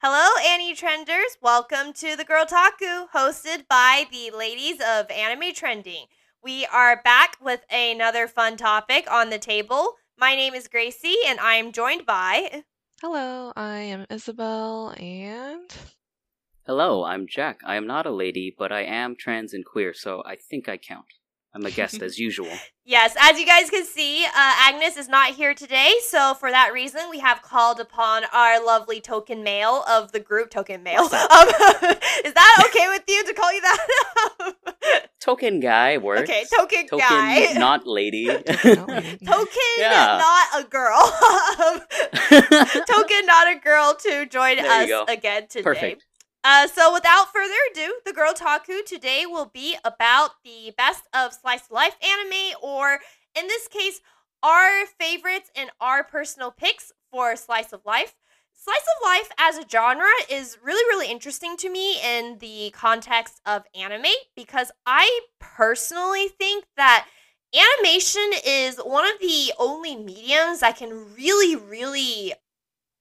Hello, Annie Trenders. Welcome to the Girltaku, hosted by the ladies of Anime Trending. We are back with another fun topic on the table. My name is Gracie, and I am joined by. Hello, I am Isabel, and Hello, I'm Jack. I am not a lady, but I am trans and queer, so I think I count. I'm a guest as usual. Yes, as you guys can see, uh, Agnes is not here today, so for that reason, we have called upon our lovely token male of the group. Token male. Um, is that okay with you to call you that? Token guy works. okay, token, Token guy. not lady. Token token, Yeah. not a girl. token, not a girl, to join us go. again today. Perfect. Uh, so without further ado, the Girltaku today will be about the best of slice of life anime, or in this case, our favorites and our personal picks for slice of life. Slice of life as a genre is really, really interesting to me in the context of anime because I personally think that animation is one of the only mediums that can really, really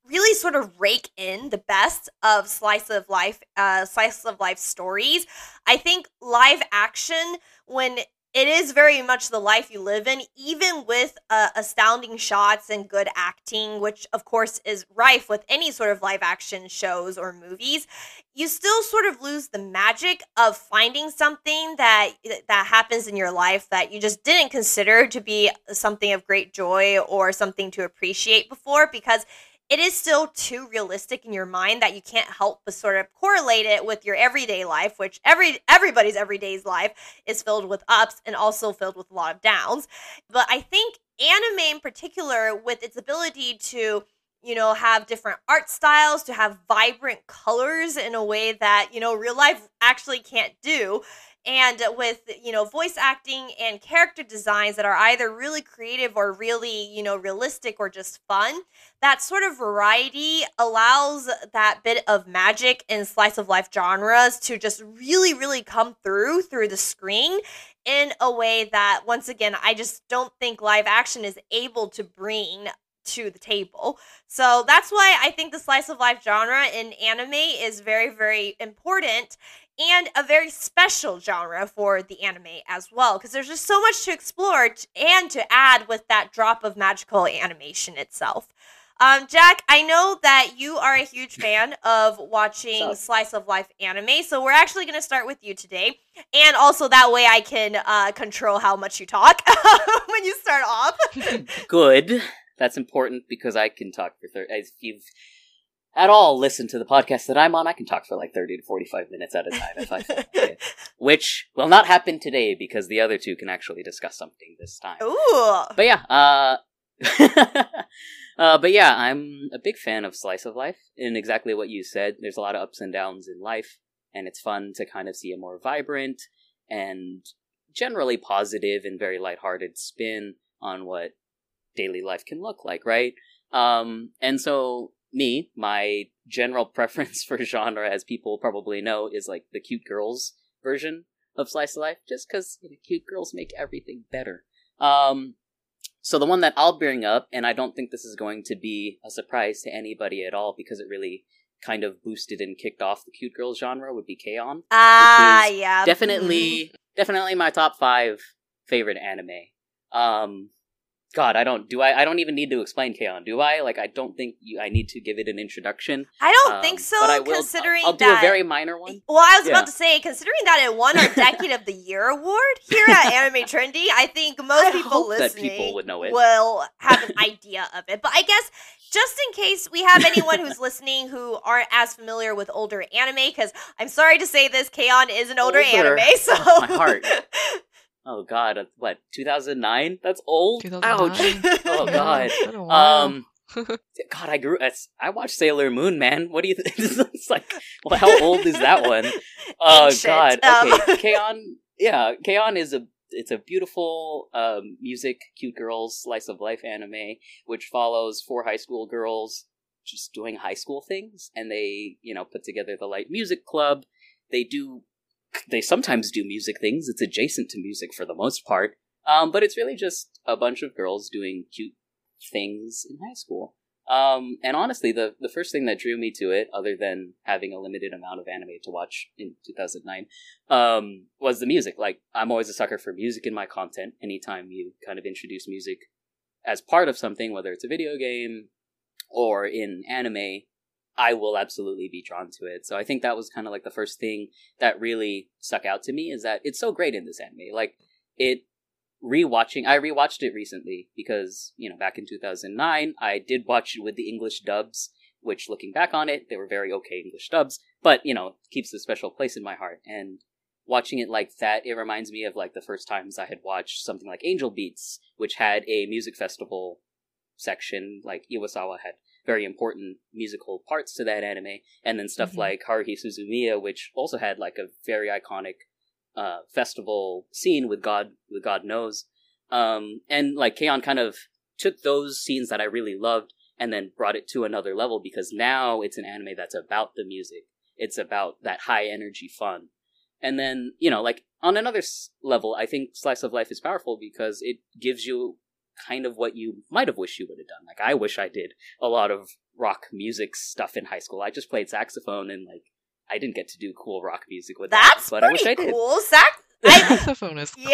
really sort of rake in the best of slice of life uh slice of life stories. I think live action when it is very much the life you live in even with uh, astounding shots and good acting which of course is rife with any sort of live action shows or movies you still sort of lose the magic of finding something that that happens in your life that you just didn't consider to be something of great joy or something to appreciate before because it is still too realistic in your mind that you can't help but sort of correlate it with your everyday life which every everybody's everyday's life is filled with ups and also filled with a lot of downs. But i think anime in particular with its ability to you know have different art styles to have vibrant colors in a way that you know real life actually can't do and with you know voice acting and character designs that are either really creative or really you know realistic or just fun that sort of variety allows that bit of magic in slice of life genres to just really really come through through the screen in a way that once again i just don't think live action is able to bring to the table. So that's why i think the slice of life genre in anime is very very important and a very special genre for the anime as well because there's just so much to explore and to add with that drop of magical animation itself um, Jack, I know that you are a huge fan of watching What's up? slice of life anime, so we're actually going to start with you today, and also that way I can uh, control how much you talk when you start off. Good. That's important because I can talk for thirty. If you've at all listen to the podcast that I'm on, I can talk for like thirty to forty-five minutes at a time if I feel like. Which will not happen today because the other two can actually discuss something this time. Ooh, But yeah, uh, uh, but yeah, I'm a big fan of slice of life, and exactly what you said. There's a lot of ups and downs in life, and it's fun to kind of see a more vibrant and generally positive and very lighthearted spin on what daily life can look like, right? Um, and so me, my general preference for genre, as people probably know, is like the cute girls version of slice of life, just because you know, cute girls make everything better. Um, so the one that I'll bring up, and I don't think this is going to be a surprise to anybody at all, because it really kind of boosted and kicked off the cute girls genre, would be K-On! ah, yeah, definitely definitely my top five favorite anime um god i don't do i i don't even need to explain K-On! do i like i don't think you, i need to give it an introduction I don't Um, think so. but I will, considering I'll, I'll do that a very minor one Well, I was Yeah. about to say, considering that it won our Decade of the Year award here at Anime Trendy, I think most I people listening people would know it. will have an idea of it. But I guess just in case we have anyone who's listening who aren't as familiar with older anime, because I'm sorry to say this, K-On! is an older, Older. anime, so My heart. oh god uh, what 2009 that's old 2009. ouch oh god it's been a while. um god i grew it's, i watched sailor moon man what do you think it's like well how old is that one Oh Ancient, God. um. Okay, K-On! Yeah, K-On! is a it's a beautiful um, music, cute girls, slice of life anime, which follows four high school girls just doing high school things, and they you know put together the light music club. They do they sometimes do music things. It's adjacent to music for the most part, um, but it's really just a bunch of girls doing cute things in high school. Um, and honestly, the the first thing that drew me to it, other than having a limited amount of anime to watch in 2009, um, was the music. Like, I'm always a sucker for music in my content. Anytime you kind of introduce music as part of something, whether it's a video game or in anime, I will absolutely be drawn to it. So I think that was kind of like the first thing that really stuck out to me is that it's so great in this anime. Like, it rewatching I rewatched it recently because, you know, back in 2009, I did watch it with the English dubs, which looking back on it, they were very okay English dubs, but, you know, keeps a special place in my heart. And watching it like that, it reminds me of like the first times I had watched something like Angel Beats, which had a music festival section, like Iwasawa had very important musical parts to that anime, and then stuff Mhm. like Haruhi Suzumiya, which also had like a very iconic uh, festival scene with God with God knows, um, and like K-On! kind of took those scenes that I really loved and then brought it to another level because now it's an anime that's about the music. It's about that high energy fun. And then, you know, like on another s- level, I think Slice of Life is powerful because it gives you kind of what you might have wished you would have done. Like I wish I did a lot of rock music stuff in high school. I just played saxophone and like I didn't get to do cool rock music with that, That's but I wish I pretty did. cool. Sax. I, Saxophone is cool. yeah,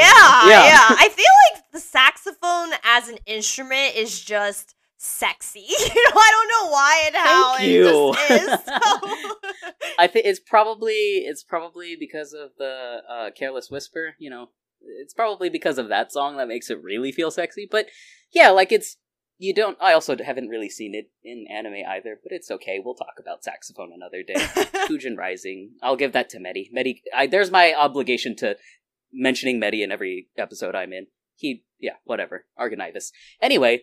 yeah, Yeah. I feel like the saxophone as an instrument is just sexy. you know, I don't know why and how Thank it you. just is. So. I think it's probably it's probably because of the uh, "Careless Whisper." You know, it's probably because of that song that makes it really feel sexy. But yeah, like it's you don't. I also haven't really seen it in anime either, but it's okay. We'll talk about saxophone another day. Fujin Rising. I'll give that to Medi. Medi. I, there's my obligation to mentioning Medi in every episode I'm in. He, yeah, whatever. Argonivus. Anyway,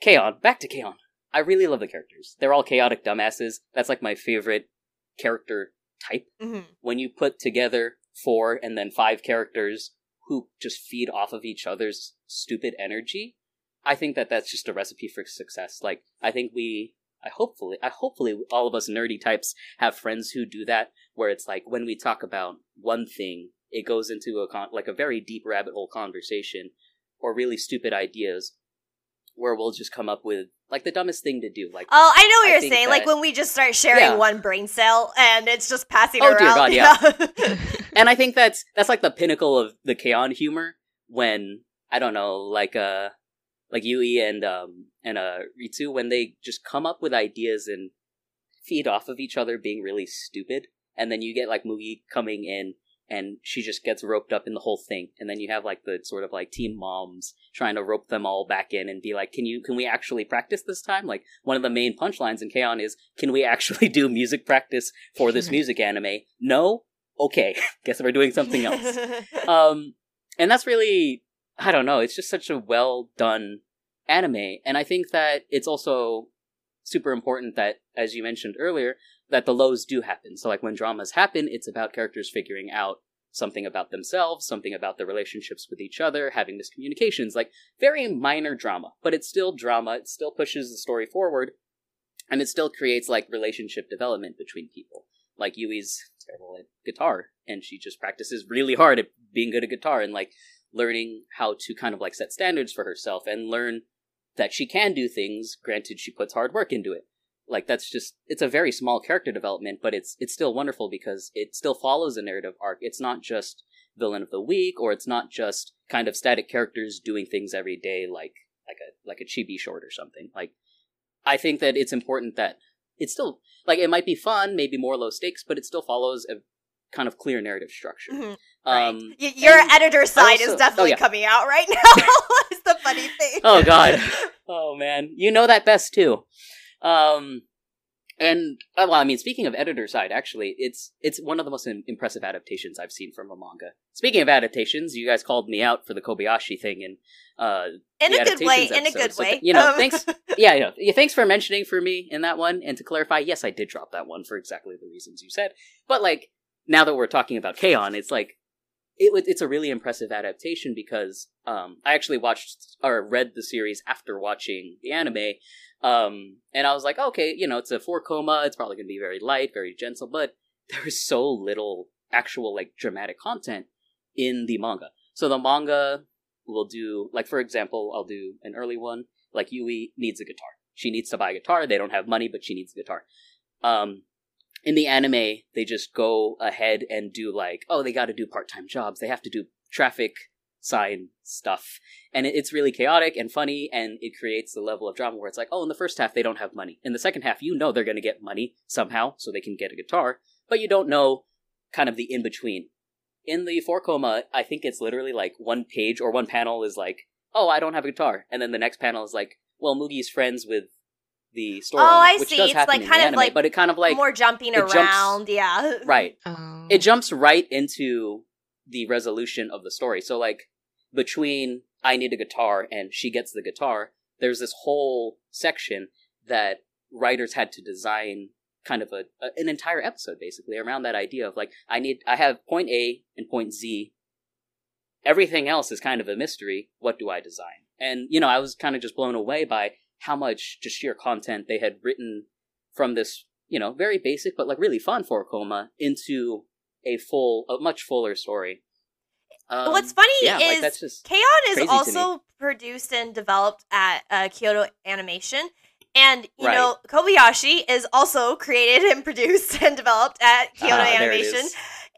K-On. Back to K-On. I really love the characters. They're all chaotic dumbasses. That's like my favorite character type. Mhm. When you put together four and then five characters who just feed off of each other's stupid energy, I think that that's just a recipe for success. Like, I think we, I hopefully, I hopefully all of us nerdy types have friends who do that, where it's like when we talk about one thing, it goes into a con- like a very deep rabbit hole conversation or really stupid ideas, where we'll just come up with like the dumbest thing to do. Like, Oh, I know what I you're think saying. Like when we just start sharing Yeah. one brain cell and it's just passing Oh, around. dear God, yeah. yeah. and I think that's that's like the pinnacle of the K-On humor when I don't know, like uh like Yui and um and uh Ritsu when they just come up with ideas and feed off of each other being really stupid and then you get like Mugi coming in and she just gets roped up in the whole thing. And then you have like the sort of like team moms trying to rope them all back in and be like can you can we actually practice this time? Like one of the main punchlines in K-On is can we actually do music practice for this music anime? No? Okay. Guess we're doing something else. Um and that's really i don't know it's just such a well done anime. And i think that it's also super important that as you mentioned earlier that the lows do happen. So like when dramas happen it's about characters figuring out something about themselves something about their relationships with each other having miscommunications like very minor drama but it's still drama it still pushes the story forward and it still creates like relationship development between people. Like Yui's terrible at guitar and she just practices really hard at being good at guitar and like learning how to kind of like set standards for herself and learn that she can do things granted she puts hard work into it like that's just it's a very small character development but it's it's still wonderful because it still follows a narrative arc it's not just villain of the week or it's not just kind of static characters doing things every day like like a like a chibi short or something like i think that it's important that it's still like it might be fun maybe more low stakes but it still follows a kind of clear narrative structure Mhm, right. um Y- your editor side also- is definitely oh, yeah. coming out right now. is the funny thing. Oh, God. Oh man, you know that best too. Um, and uh, well, I mean, speaking of editor side, actually, it's it's one of the most im- impressive adaptations I've seen from a manga. Speaking of adaptations, you guys called me out for the Kobayashi thing, and uh, in a good way. adaptations In a good so way. you know, Um, thanks. yeah, yeah, yeah, thanks for mentioning for me in that one. And to clarify, yes, I did drop that one for exactly the reasons you said. But like now that we're talking about K-On, it's like it it's a really impressive adaptation because um I actually watched or read the series after watching the anime. Um and I was like, okay, you know, it's a four koma, it's probably gonna be very light, very gentle, but there is so little actual like dramatic content in the manga. So the manga will do like for example, I'll do an early one, like Yui needs a guitar. she needs to buy a guitar. They don't have money, but she needs a guitar. Um, in the anime, they just go ahead and do like, oh, they got to do part time jobs. They have to do traffic sign stuff. And it- it's really chaotic and funny, and it creates the level of drama where it's like, oh, in the first half, they don't have money. In the second half, you know they're going to get money somehow so they can get a guitar, but you don't know kind of the in between. In the four koma, I think it's literally like one page or one panel is like, oh, I don't have a guitar. And then the next panel is like, well, Mugi's friends with the story. Oh, I which see. Does It's happen like kind of anime, like but it kind of like more jumping it jumps- around. Yeah. right Um, it jumps right into the resolution of the story. So like between I need a guitar and she gets the guitar, there's this whole section that writers had to design kind of a, a an entire episode basically around that idea of like I need I have point A and point Z. Everything else is kind of a mystery. What do I design? And you know, I was kind of just blown away by how much just sheer content they had written from this, you know, very basic but like really fun four koma into a full, a much fuller story. Um, What's funny yeah, is just K-On! is crazy to me. also produced and developed at uh, Kyoto Animation. And, you Right. know, Kobayashi is also created and produced and developed at Kyoto it Animation.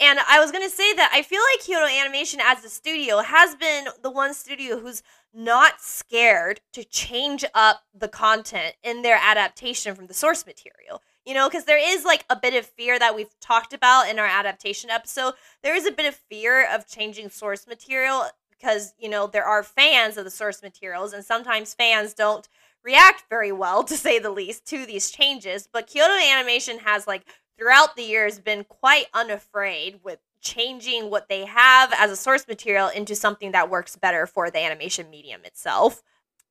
And I was going to say that I feel like Kyoto Animation as a studio has been the one studio who's not scared to change up the content in their adaptation from the source material. You know, because there is like a bit of fear that we've talked about in our adaptation episode. There is a bit of fear of changing source material because, you know, there are fans of the source materials, and sometimes fans don't react very well, to say the least, to these changes. But Kyoto Animation has like throughout the years been quite unafraid with changing what they have as a source material into something that works better for the animation medium itself.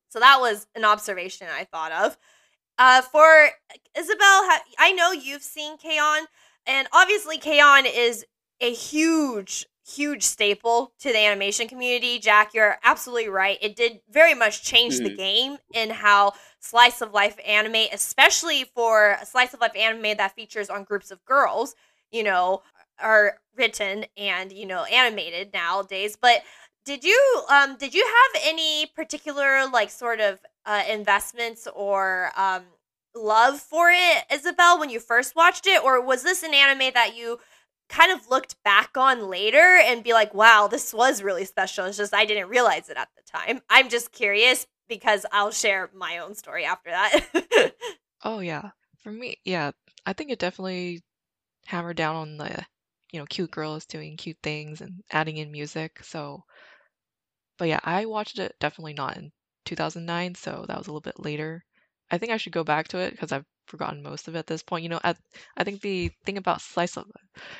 So that was an observation I thought of. Uh, for Isabel, I know you've seen K-On! and obviously K-On! is a huge, huge staple to the animation community. Jack, you're absolutely right. It did very much change the Mhm. game in how slice of life anime, especially for a slice of life anime that features on groups of girls, you know, are written and you know animated nowadays. But did you um did you have any particular like sort of uh, investments or um love for it, Isabel, when you first watched it, or was this an anime that you kind of looked back on later and be like, wow, this was really special. It's just I didn't realize it at the time. I'm just curious because I'll share my own story after that. Oh yeah. For me, yeah, I think it definitely hammered down on the, you know, cute girls doing cute things and adding in music. So, but yeah, I watched it definitely not in 2009, so that was a little bit later. I think I should go back to it because I've forgotten most of it at this point. You know, at, I think the thing about slice of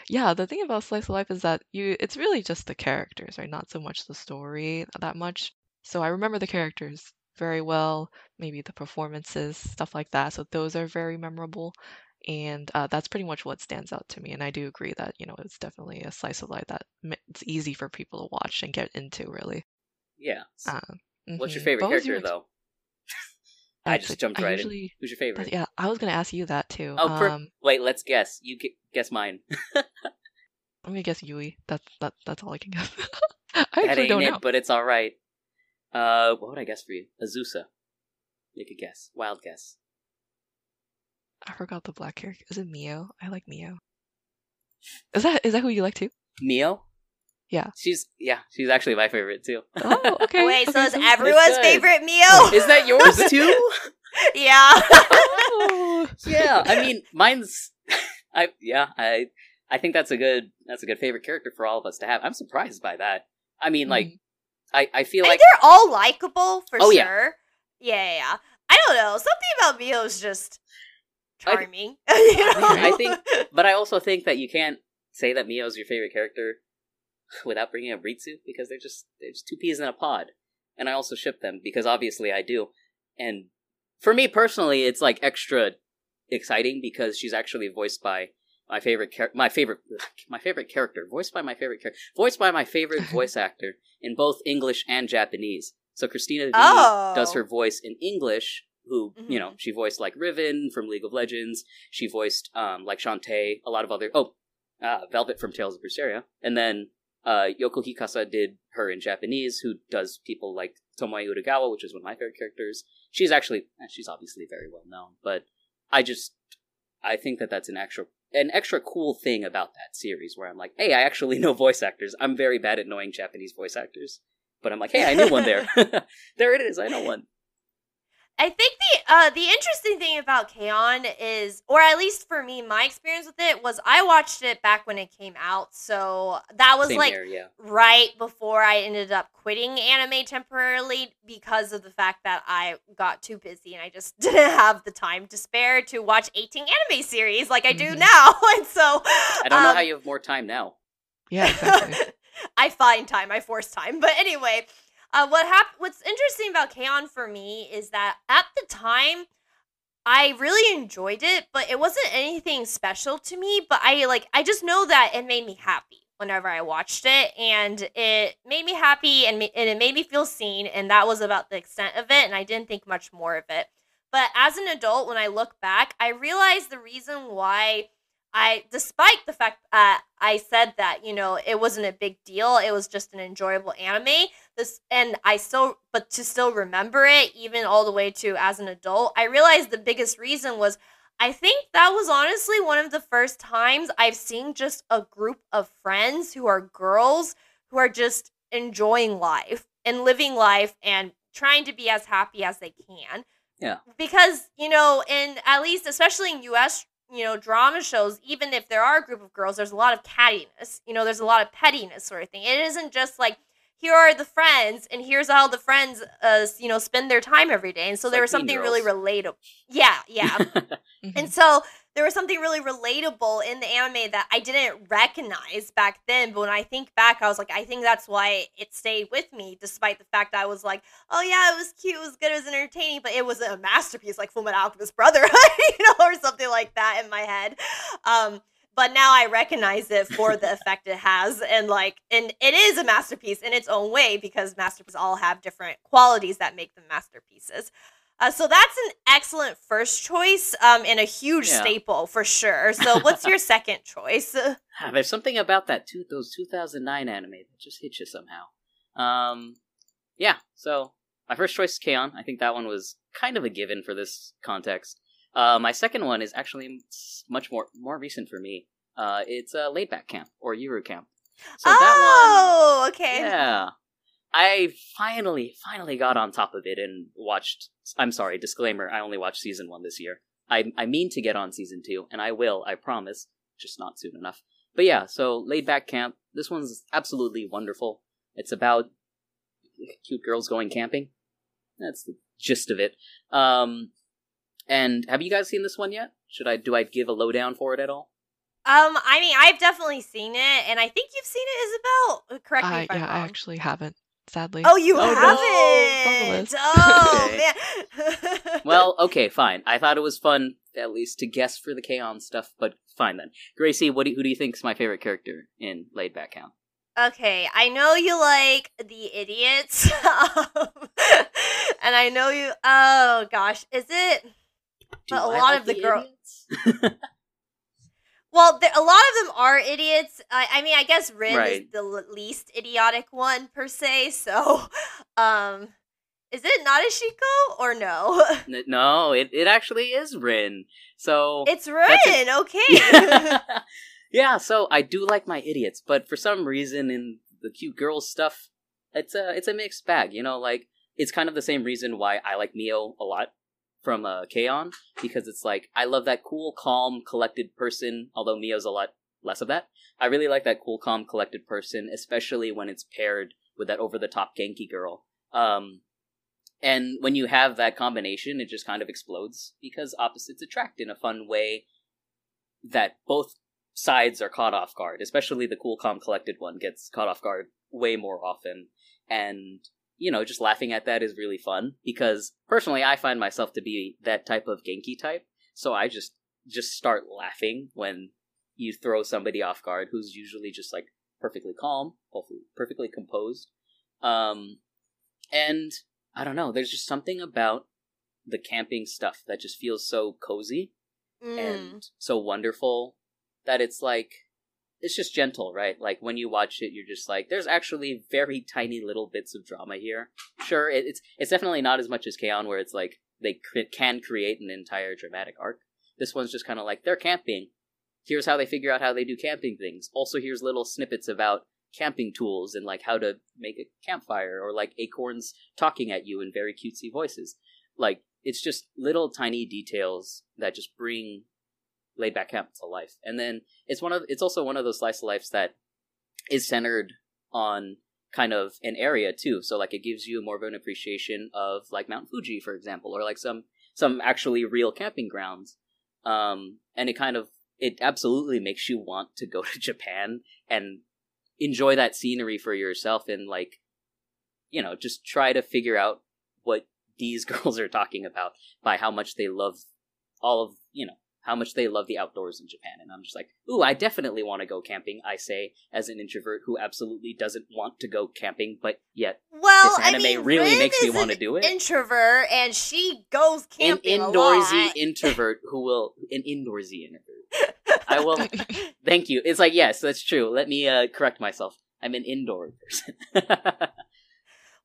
yeah, the thing about slice of life is that you it's really just the characters, right? Not so much the story that much. So I remember the characters very well, maybe the performances, stuff like that. So those are very memorable. And uh, that's pretty much what stands out to me. And I do agree that, you know, it's definitely a slice of life that it's easy for people to watch and get into, really. yeah. Uh, What's your mhm. favorite character your ex- though? I just jumped I right in. usually, Who's your favorite? yeah, I was gonna ask you that too. Oh, per- um, wait. Let's guess. You gu- guess mine. I'm gonna guess Yui. That's that. That's all I can guess. I that actually don't it, know. but it's all right. Uh, what would I guess for you? Azusa. Make a guess. Wild guess. I forgot the black character. Is it Mio? I like Mio. Is that is that who you like too? Mio. Yeah. She's yeah. She's actually my favorite too. Oh, okay. Wait, so okay, is everyone's favorite meal? Is that yours too? yeah. Oh. yeah. I mean, mine's. I yeah. I I think that's a good that's a good favorite character for all of us to have. I'm surprised by that. I mean, like Mhm. I I feel I like think they're all likable for Oh, sure. yeah. Yeah. yeah, yeah. I don't know. Something about Mio is just I- charming. you know? I think- But I also think that you can't say that Mio's your favorite character without bringing up Ritsu because they're just they're just two peas in a pod. And I also ship them because obviously I do. And for me personally, it's like extra exciting because she's actually voiced by my favorite char- my favorite my favorite character, voiced by my favorite character, voiced by my favorite voice actor in both English and Japanese. So Cristina Vee Oh. does her voice in English, who you know she voiced like Riven from League of Legends. She voiced um like Shantae, a lot of other oh, uh, Velvet from Tales of Berseria, and then Uh, Yoko Hikasa did her in Japanese, who does people like Tomoe Uragawa, which is one of my favorite characters. She's actually, eh, she's obviously very well known, but I just, I think that that's an extra, an extra cool thing about that series where I'm like, hey, I actually know voice actors. I'm very bad at knowing Japanese voice actors, but I'm like, hey, I knew one there. there it is. I know one. I think the uh the interesting thing about K-On! is, or at least for me, my experience with it was I watched it back when it came out, so that was Same like here, yeah. right before I ended up quitting anime temporarily because of the fact that I got too busy and I just didn't have the time to spare to watch 18 anime series like I do Mhm. now, and so I don't know um, how you have more time now. Yeah, exactly. I find time, I force time. But anyway, uh, what hap- What's interesting about K-On! for me is that at the time, I really enjoyed it, but it wasn't anything special to me. But I like, I just know that it made me happy whenever I watched it, and it made me happy, and, ma- and it made me feel seen, and that was about the extent of it. And I didn't think much more of it. But as an adult, when I look back, I realized the reason why I, despite the fact uh, I said that you know it wasn't a big deal, it was just an enjoyable anime. This and I still, but to still remember it, even all the way to as an adult, I realized the biggest reason was I think that was honestly one of the first times I've seen just a group of friends who are girls who are just enjoying life and living life and trying to be as happy as they can. Yeah. Because, you know, in at least especially in US, you know, drama shows, even if there are a group of girls, there's a lot of cattiness. You know, there's a lot of pettiness sort of thing. It isn't just like here are the friends and here's how the friends uh you know spend their time every day. And so It's there like was something really relatable. Yeah, yeah. And so there was something really relatable in the anime that I didn't recognize back then. But when I think back, I was like, I think that's why it stayed with me, despite the fact I was like, oh yeah, it was cute, it was good, it was entertaining, but it wasn't a masterpiece like Fullmetal Alchemist Brotherhood, you know, or something like that in my head. Um, but now I recognize it for the effect it has, and like, and it is a masterpiece in its own way because masterpieces all have different qualities that make them masterpieces. Uh, so that's an excellent first choice um, and a huge Yeah. staple for sure. So what's your second choice? Ah, There's something about that two, those 2009 anime that just hit you somehow. Um, yeah. So my first choice is K-On! I think that one was kind of a given for this context. Uh, my second one is actually much more more recent for me. Uh, it's uh, Laid Back Camp or Yuru Camp. So that oh, one, okay. yeah. I finally, finally got on top of it and watched. I'm sorry, disclaimer. I only watched season one this year. I I mean to get on season two, and I will. I promise. Just not soon enough. But yeah, so laid back camp. This one's absolutely wonderful. It's about cute girls going camping. That's the gist of it. Um, and have you guys seen this one yet? Should I do I give a lowdown for it at all? Um, I mean, I've definitely seen it, and I think you've seen it, Isabel. Uh, Correct me I if I'm yeah, I actually haven't, sadly. Oh, you Oh, haven't. It's Oh man. Well, okay, fine. I thought it was fun at least to guess for the K-On! stuff, but fine then. Gracie, what do, who do you think is my favorite character in Laid Back Camp? Okay, I know you like the idiots, um, and I know you. Oh gosh, is it? Do But a I lot like of the the girl- idiots? Well, there, a lot of them are idiots. I, I mean, I guess Rin is the l- least idiotic one per se. So, um, is it not Ashiko or no? No, it, it actually is Rin. So it's Rin. Okay. yeah, so I do like my idiots, but for some reason in the cute girls stuff, it's a it's a mixed bag. You know, like it's kind of the same reason why I like Mio a lot from uh, K-On! because it's like I love that cool, calm, collected person. Although Mio's a lot less of that. I really like that cool, calm, collected person, especially when it's paired with that over the top Genki girl. Um, and when you have that combination, it just kind of explodes because opposites attract in a fun way that both sides are caught off guard, especially the cool, calm, collected one gets caught off guard way more often. And, you know, just laughing at that is really fun because personally I find myself to be that type of Genki type. So I just, just start laughing when you throw somebody off guard who's usually just like perfectly calm, hopefully perfectly composed. Um, and I don't know, there's just something about the camping stuff that just feels so cozy Mm. and so wonderful that it's like it's just gentle, right? Like when you watch it, you're just like, there's actually very tiny little bits of drama here. Sure, it, it's it's definitely not as much as K-On! where it's like they cre- can create an entire dramatic arc. This one's just kind of like they're camping. Here's how they figure out how they do camping things. Also, here's little snippets about camping tools and like how to make a campfire or like acorns talking at you in very cutesy voices. Like it's just little tiny details that just bring laid back camp to life. And then it's one of it's also one of those slice of lives that is centered on kind of an area too. So like it gives you more of an appreciation of like Mount Fuji, for example, or like some some actually real camping grounds. Um, and it kind of it absolutely makes you want to go to Japan and enjoy that scenery for yourself and like you know just try to figure out what these girls are talking about by how much they love all of you know how much they love the outdoors in Japan. And I'm just like, ooh, I definitely want to go camping, I say, as an introvert who absolutely doesn't want to go camping, but yet well, this anime I mean, really Rin makes me want to do it. Introvert, and she goes An camping a indoorsy introvert who will an indoorsy introvert. I will thank you. It's like, yes, that's true. Let me uh, correct myself. I'm an indoor person.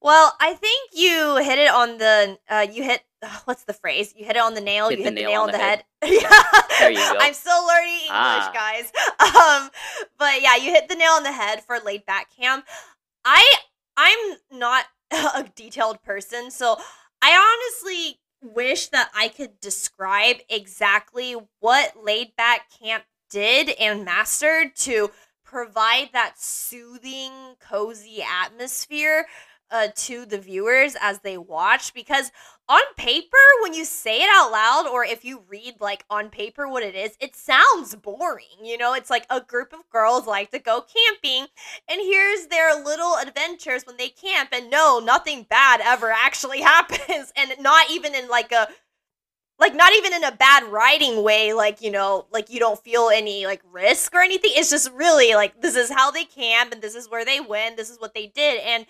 Well, I think you hit it on the. Uh, you hit ugh, what's the phrase? You hit it on the nail. Hit you the hit the nail nail on on the the head. yeah, There you go. I'm still learning English, Ah. guys. Um, but yeah, you hit the nail on the head for laid back cam. I I'm not a detailed person, so I honestly wish that I could describe exactly what laid back camp did and mastered to provide that soothing, cozy atmosphere uh, to the viewers as they watch because on paper when you say it out loud or if you read like on paper what it is it sounds boring you know? It's like a group of girls like to go camping and here's their little adventures when they camp and no nothing bad ever actually happens and not even in like a like not even in a bad writing way like you know like you don't feel any like risk or anything. It's just really like this is how they camp and this is where they went this is what they did and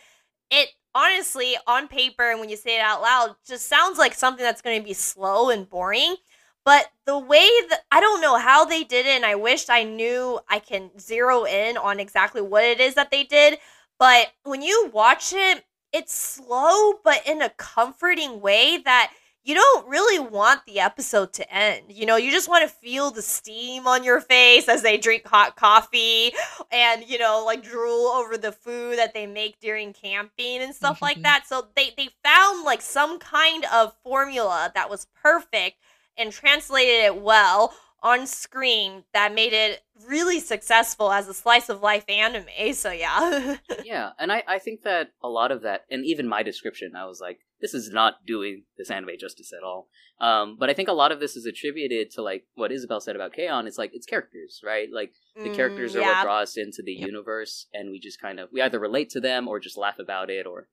it honestly on paper and when you say it out loud just sounds like something that's going to be slow and boring but the way that i don't know how they did it and i wished i knew i can zero in on exactly what it is that they did but when you watch it it's slow but in a comforting way that you don't really want the episode to end. You know, you just want to feel the steam on your face as they drink hot coffee and, you know, like drool over the food that they make during camping and stuff like Mhm. that. So they they found like some kind of formula that was perfect and translated it well on screen that made it really successful as a slice of life anime. So yeah. yeah, and I, I think that a lot of that, and even my description, I was like, this is not doing this anime justice at all. Um, but I think a lot of this is attributed to like what Isabel said about K-On! It's like it's characters, right? Like the characters Mm, are yeah. what draw us into the Yep. universe, and we just kind of we either relate to them or just laugh about it, or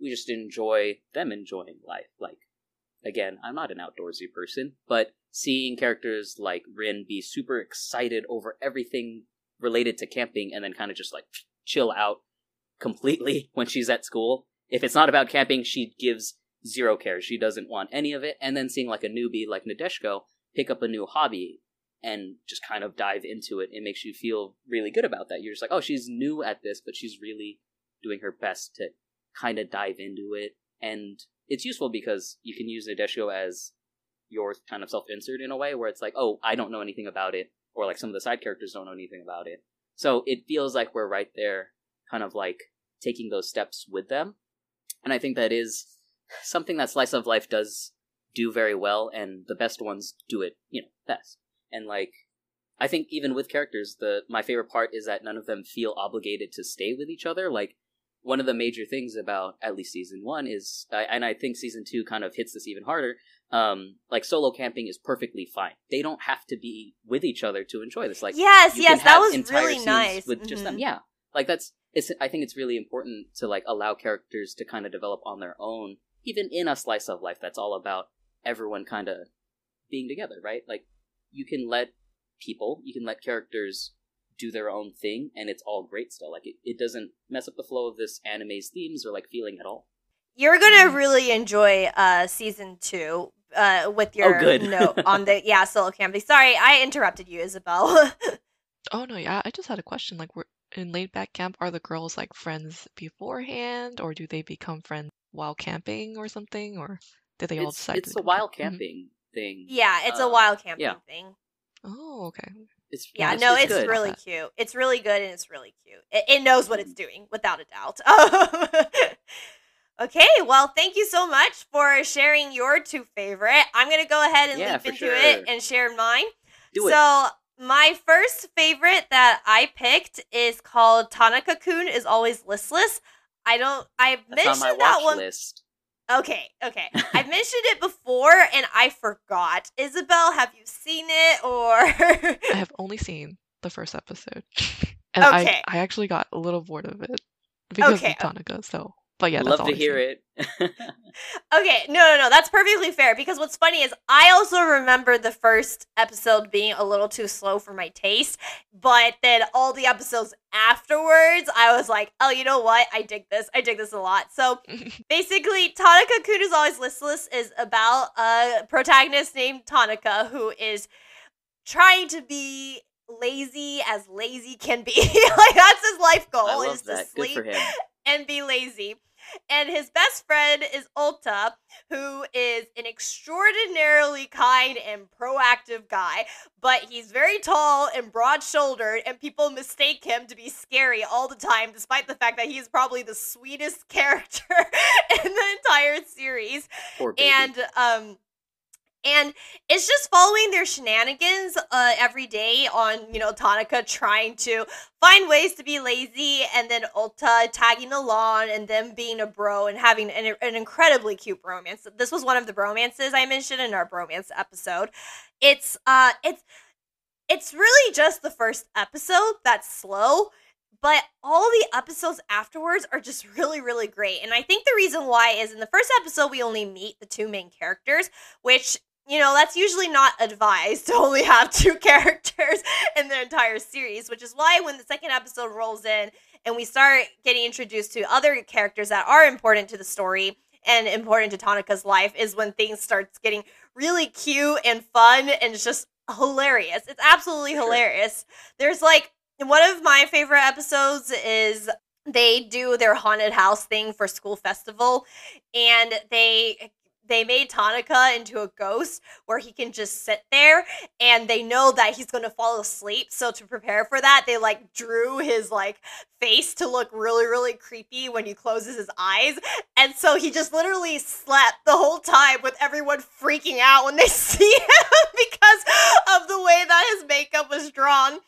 we just enjoy them enjoying life. Like again, I'm not an outdoorsy person, but seeing characters like Rin be super excited over everything related to camping and then kind of just like chill out completely when she's at school. If it's not about camping, she gives zero care. She doesn't want any of it. And then seeing like a newbie like Nadeshiko pick up a new hobby and just kind of dive into it, it makes you feel really good about that. You're just like, oh, she's new at this, but she's really doing her best to kind of dive into it. And it's useful because you can use Nadeshiko as your kind of self insert in a way where it's like, oh, I don't know anything about it, or like some of the side characters don't know anything about it. So it feels like we're right there, kind of like taking those steps with them. And I think that is something that Slice of Life does do very well, and the best ones do it, you know, best. And like, I think even with characters, the my favorite part is that none of them feel obligated to stay with each other. Like, one of the major things about at least season one is, I- and I think season two kind of hits this even harder. Um, like solo camping is perfectly fine. They don't have to be with each other to enjoy this. Like, yes, yes, that was really nice. with just them. Mhm. Yeah, like that's it's. I think it's really important to like allow characters to kind of develop on their own, even in a slice of life that's all about everyone kind of being together, right? Like you can let people, you can let characters do their own thing, and it's all great still. Like it, it doesn't mess up the flow of this anime's themes or like feeling at all. You're gonna Mhm. really enjoy uh season two uh with your Oh, good. note on the yeah solo camping. Sorry, I interrupted you, Isabel. Oh no, yeah, I just had a question. Like, we're in laid back camp, are the girls like friends beforehand, or do they become friends while camping or something, or did they all It's decide it's to a wild become- Mhm. camping thing. Yeah, it's a Um, wild camping yeah. thing. Oh, okay. It's Yeah, it's, no, it's, good. really cute. It's really good and it's really cute. It, it knows what it's doing, without a doubt. okay, well, thank you so much for sharing your two favorite. I'm gonna go ahead and Yeah, leap into sure. it and share mine. Do it. So my first favorite that I picked is called Tanaka Kun is always listless. I don't. I That's on mentioned my that watch one. list. Okay, okay. I mentioned it before and I forgot. Isabel, have you seen it or? I have only seen the first episode, and Okay. I I actually got a little bored of it because Okay, of Tanaka. So, but yeah, that's Love all to I've hear seen. it. Okay, no, no, no, that's perfectly fair because what's funny is I also remember the first episode being a little too slow for my taste, but then all the episodes afterwards, I was like, oh, you know what? I dig this. I dig this a lot. So basically, Tanaka Kun is always listless is about a protagonist named Tanaka who is trying to be lazy as lazy can be. like that's his life goal is to that. Sleep and be lazy. And his best friend is Ohta, who is an extraordinarily kind and proactive guy, but he's very tall and broad shouldered, and people mistake him to be scary all the time, despite the fact that he's probably the sweetest character in the entire series. And um and it's just following their shenanigans uh, every day on you know Tanaka trying to find ways to be lazy and then Ohta tagging along and them being a bro and having an, an incredibly cute bromance. This was one of the bromances I mentioned in our bromance episode. It's uh it's it's really just the first episode that's slow but all the episodes afterwards are just really really great and i think the reason why is in the first episode we only meet the two main characters which you know that's usually not advised to only have two characters in the entire series which is why when the second episode rolls in and we start getting introduced to other characters that are important to the story and important to Tanaka's life is when things starts getting really cute and fun and it's just hilarious. It's absolutely Sure. hilarious. There's like one of my favorite episodes is they do their haunted house thing for school festival and they they made Tanaka into a ghost where he can just sit there and they know that he's going to fall asleep. So to prepare for that they like drew his like face to look really really creepy when he closes his eyes. And so he just literally slept the whole time with everyone freaking out when they see him because of the way that his makeup was drawn.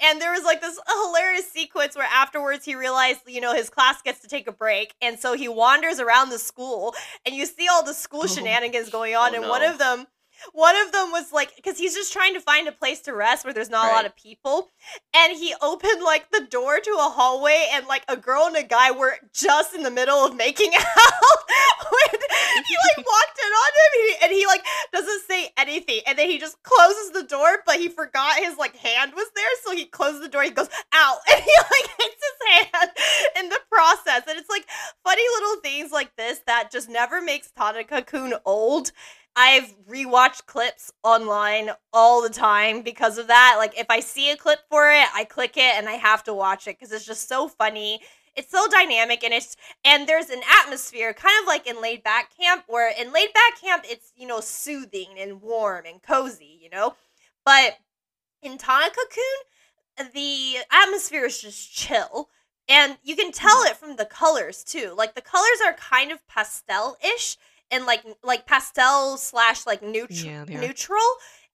And there was like this hilarious sequence where afterwards he realized you know his class gets to take a break. And so he wanders around the school and you see all the school. shenanigans going on Oh, and one of them one of them was like because he's just trying to find a place to rest where there's not a lot of people and he opened like the door to a hallway and like a girl and a guy were just in the middle of making out when he like walked in on him he, and he like doesn't say anything and then he just closes the door but he forgot his like hand was there so he closed the door he goes out and he like hits his hand in the process and it's like funny little things like this that just never makes Tanaka Kun old I've rewatched clips online all the time because of that. Like if I see a clip for it, I click it and I have to watch it because it's just so funny. It's so dynamic and it's and there's an atmosphere kind of like in laid back camp where in laid back camp it's you know soothing and warm and cozy, you know? But in Tanaka Kun, the atmosphere is just chill. And you can tell mm. it from the colors too. Like the colors are kind of pastel-ish and like like pastel slash like neutral Yeah, are. neutral.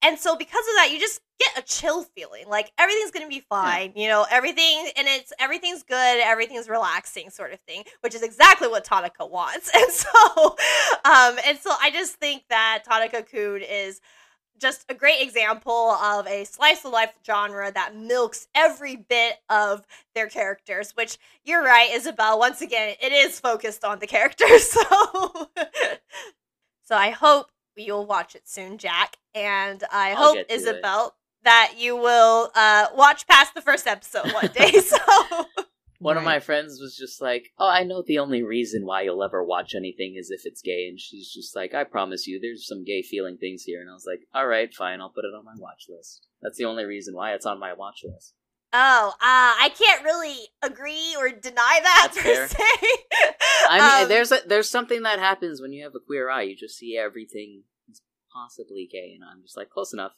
And so because of that, you just get a chill feeling. Like everything's gonna be fine, you know, everything and it's everything's good, everything's relaxing sort of thing, which is exactly what Tanaka wants. And so um and so I just think that Tanaka Kun is just a great example of a slice of life genre that milks every bit of their characters, which you're right, Isabel. Once again, it is focused on the characters. So, so I hope you'll watch it soon, Jack. And I I'll hope, to it. Isabel, that you will uh, watch past the first episode one day. So, One of my friends was just like, "Oh, I know the only reason why you'll ever watch anything is if it's gay," and she's just like, "I promise you, there's some gay feeling things here." And I was like, "All right, fine, I'll put it on my watch list." That's the only reason why it's on my watch list. Oh, uh, I can't really agree or deny that That's per fair. se. I mean, Um, there's a, there's something that happens when you have a queer eye. You just see everything possibly gay, and I'm just like, close enough.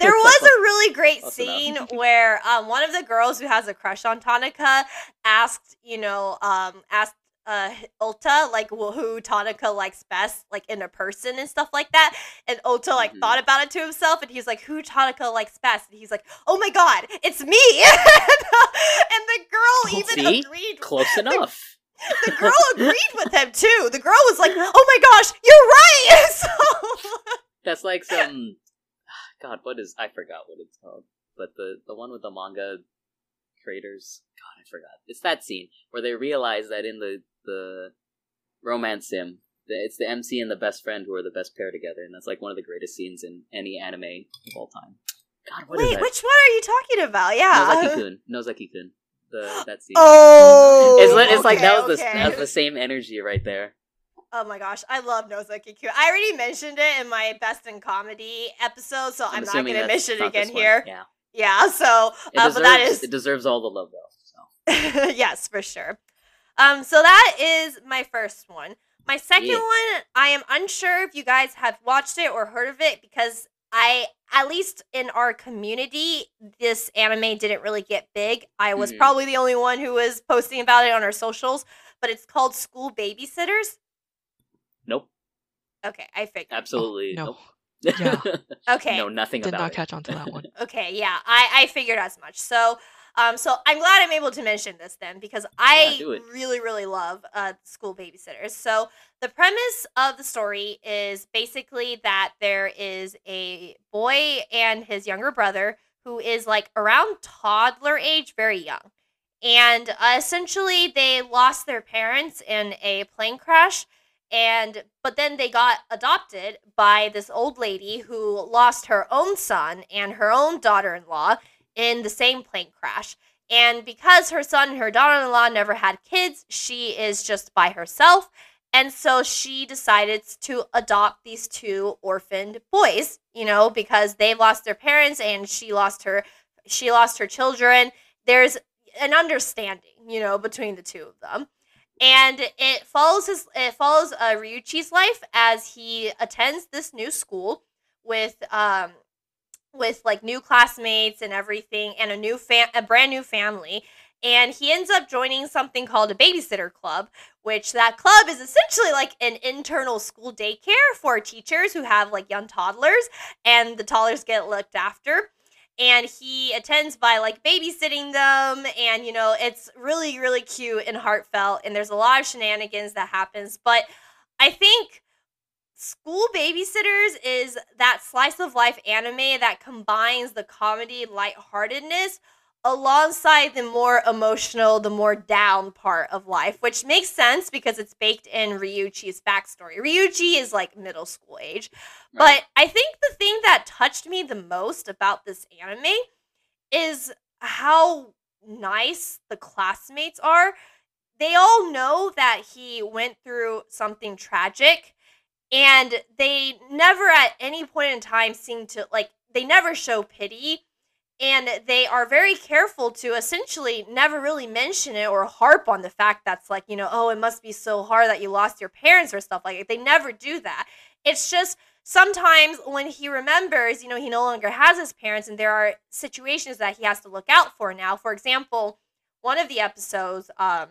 There was a really great scene where um, one of the girls who has a crush on Tanaka asked, you know, um, asked uh, Ohta like wh- who Tanaka likes best, like in a person and stuff like that. And Ohta like Mhm. thought about it to himself, and he's like, "Who Tanaka likes best?" And he's like, "Oh my god, it's me!" and the girl even See? agreed. close enough. The girl agreed with him too. The girl was like, "Oh my gosh, you're right!" so That's like some. God, what is? I forgot what it's called. But the the one with the manga creators. God, I forgot. It's that scene where they realize that in the the romance sim, it's the MC and the best friend who are the best pair together, and that's like one of the greatest scenes in any anime of all time. God, what is wait, that? which one are you talking about? Yeah. Nozaki-kun. Nozaki-kun. The that scene. Oh, it's, it's like that was the okay. that was the same energy right there. Oh my gosh, I love Nozaki-kun. I already mentioned it in my best in comedy episode, so I'm, not going to mention it again here. Yeah, Yeah, so it uh, deserves but that is it deserves all the love though. So yes, for sure. Um, so that is my first one. My second Yeah. one, I am unsure if you guys have watched it or heard of it because I, at least in our community, this anime didn't really get big. I was Mhm. probably the only one who was posting about it on our socials, but it's called School Babysitters. Nope, Okay, I figured. absolutely no. nope. Yeah. Okay. no, nothing Did about not it. catch on to that one. Okay, yeah, I, I figured as much. So, um, so I'm glad I'm able to mention this then because I do it. really, really love uh, school babysitters. So the premise of the story is basically that there is a boy and his younger brother who is like around toddler age, very young, and uh, essentially they lost their parents in a plane crash and but then they got adopted by this old lady who lost her own son and her own daughter-in-law in the same plane crash. And because her son and her daughter-in-law never had kids she is just by herself. And so she decided to adopt these two orphaned boys you know because they lost their parents and she lost her she lost her children. There's an understanding you know between the two of them and it follows his it follows uh, Ryuichi's life as he attends this new school with um with like new classmates and everything and a new fam- a brand new family. And he ends up joining something called a babysitter club which that club is essentially like an internal school daycare for teachers who have like young toddlers and the toddlers get looked after and he attends by like babysitting them and you know it's really really cute and heartfelt and there's a lot of shenanigans that happens but i think school babysitters is that slice of life anime that combines the comedy lightheartedness alongside the more emotional the more down part of life which makes sense because it's baked in ryuichi's backstory. Ryuichi is like middle school age But I think the thing that touched me the most about this anime is how nice the classmates are. They all know that he went through something tragic and they never at any point in time seem to like they never show pity and they are very careful to essentially never really mention it or harp on the fact that's like you know oh it must be so hard that you lost your parents or stuff like that. They never do that. It's just sometimes when he remembers you know he no longer has his parents and there are situations that he has to look out for now for example one of the episodes um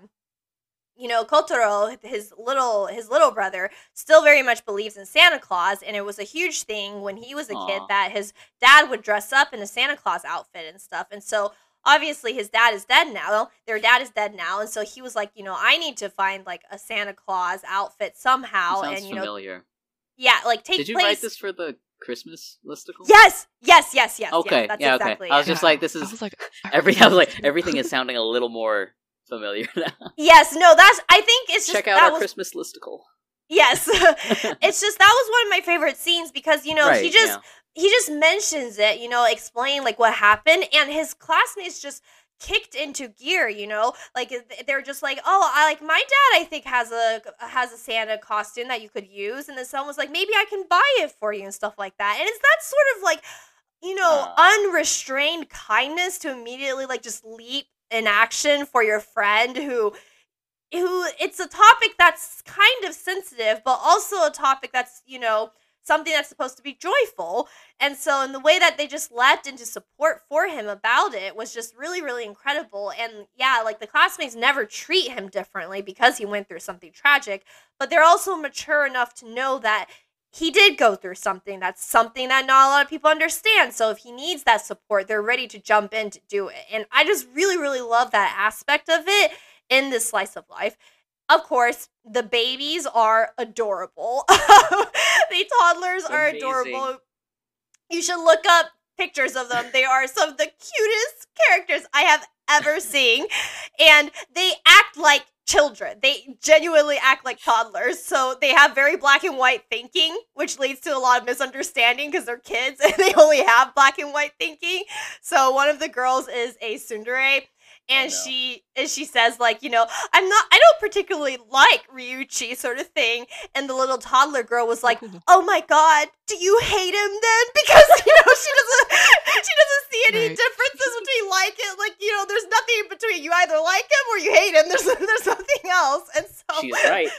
you know Kotaro his little his little brother still very much believes in Santa Claus and it was a huge thing when he was a kid that his dad would dress up in a Santa Claus outfit and stuff and so obviously his dad is dead now their dad is dead now and so he was like you know I need to find like a Santa Claus outfit somehow sounds and you know familiar. Yeah like take Did you place write this for the Christmas listicle? yes yes yes yes Okay. yes, that's yeah. exactly okay. I was it. just like, this I is was like, every. I was like, everything is sounding a little more familiar now. yes no that's I think it's just Check out that our was Christmas listicle. yes it's just that was one of my favorite scenes because you know he just yeah. he just mentions it, you know, explain like what happened, and his classmates just kicked into gear, you know, like eh, they're just like, oh, I like my dad, I think has a has a Santa costume that you could use, and then someone was like, maybe I can buy it for you and stuff like that, and it's that sort of like you know, Aw. unrestrained kindness to immediately like just leap in action for your friend who who it's a topic that's kind of sensitive but also a topic that's, you know, something that's supposed to be joyful. And so in the way that they just leapt into support for him about it was just really really incredible. And yeah, like the classmates never treat him differently because he went through something tragic, but they're also mature enough to know that he did go through something. That's something that not a lot of people understand. So if he needs that support, they're ready to jump in to do it. And I just really, really love that aspect of it in this slice of life. Of course, the babies are adorable. the toddlers It's are adorable. You should look up pictures of them. They are some of the cutest characters I have ever seen. And they act like children. They genuinely act like toddlers. So they have very black and white thinking, which leads to a lot of misunderstanding because they're kids and they only have black and white thinking. So one of the girls is a tsundere. And Oh, no. she and she says like you know I'm not I don't particularly like Ryuichi sort of thing and the little toddler girl was like oh my god do you hate him then because you know she doesn't she doesn't see any Right. differences between like it like you know there's nothing in between you either like him or you hate him there's there's nothing else and so She's right.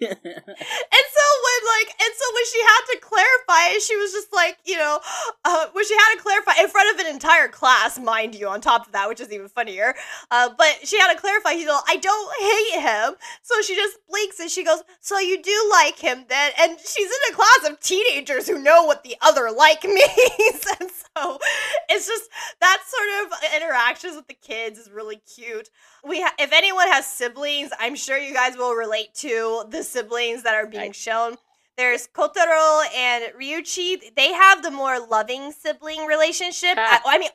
and so when like and so when she had to clarify it, she was just like, you know, uh, when she had to clarify in front of an entire class, mind you, on top of that, which is even funnier. Uh, but she had to clarify, you know, I don't hate him. So she just blinks and she goes, So you do like him then? And she's in a class of teenagers who know what the other like means. and so it's just that sort of interactions with the kids is really cute we ha- if anyone has siblings, I'm sure you guys will relate to the siblings that are being shown. There's Kotaro and Ryuichi. They have the more loving sibling relationship. I, I mean,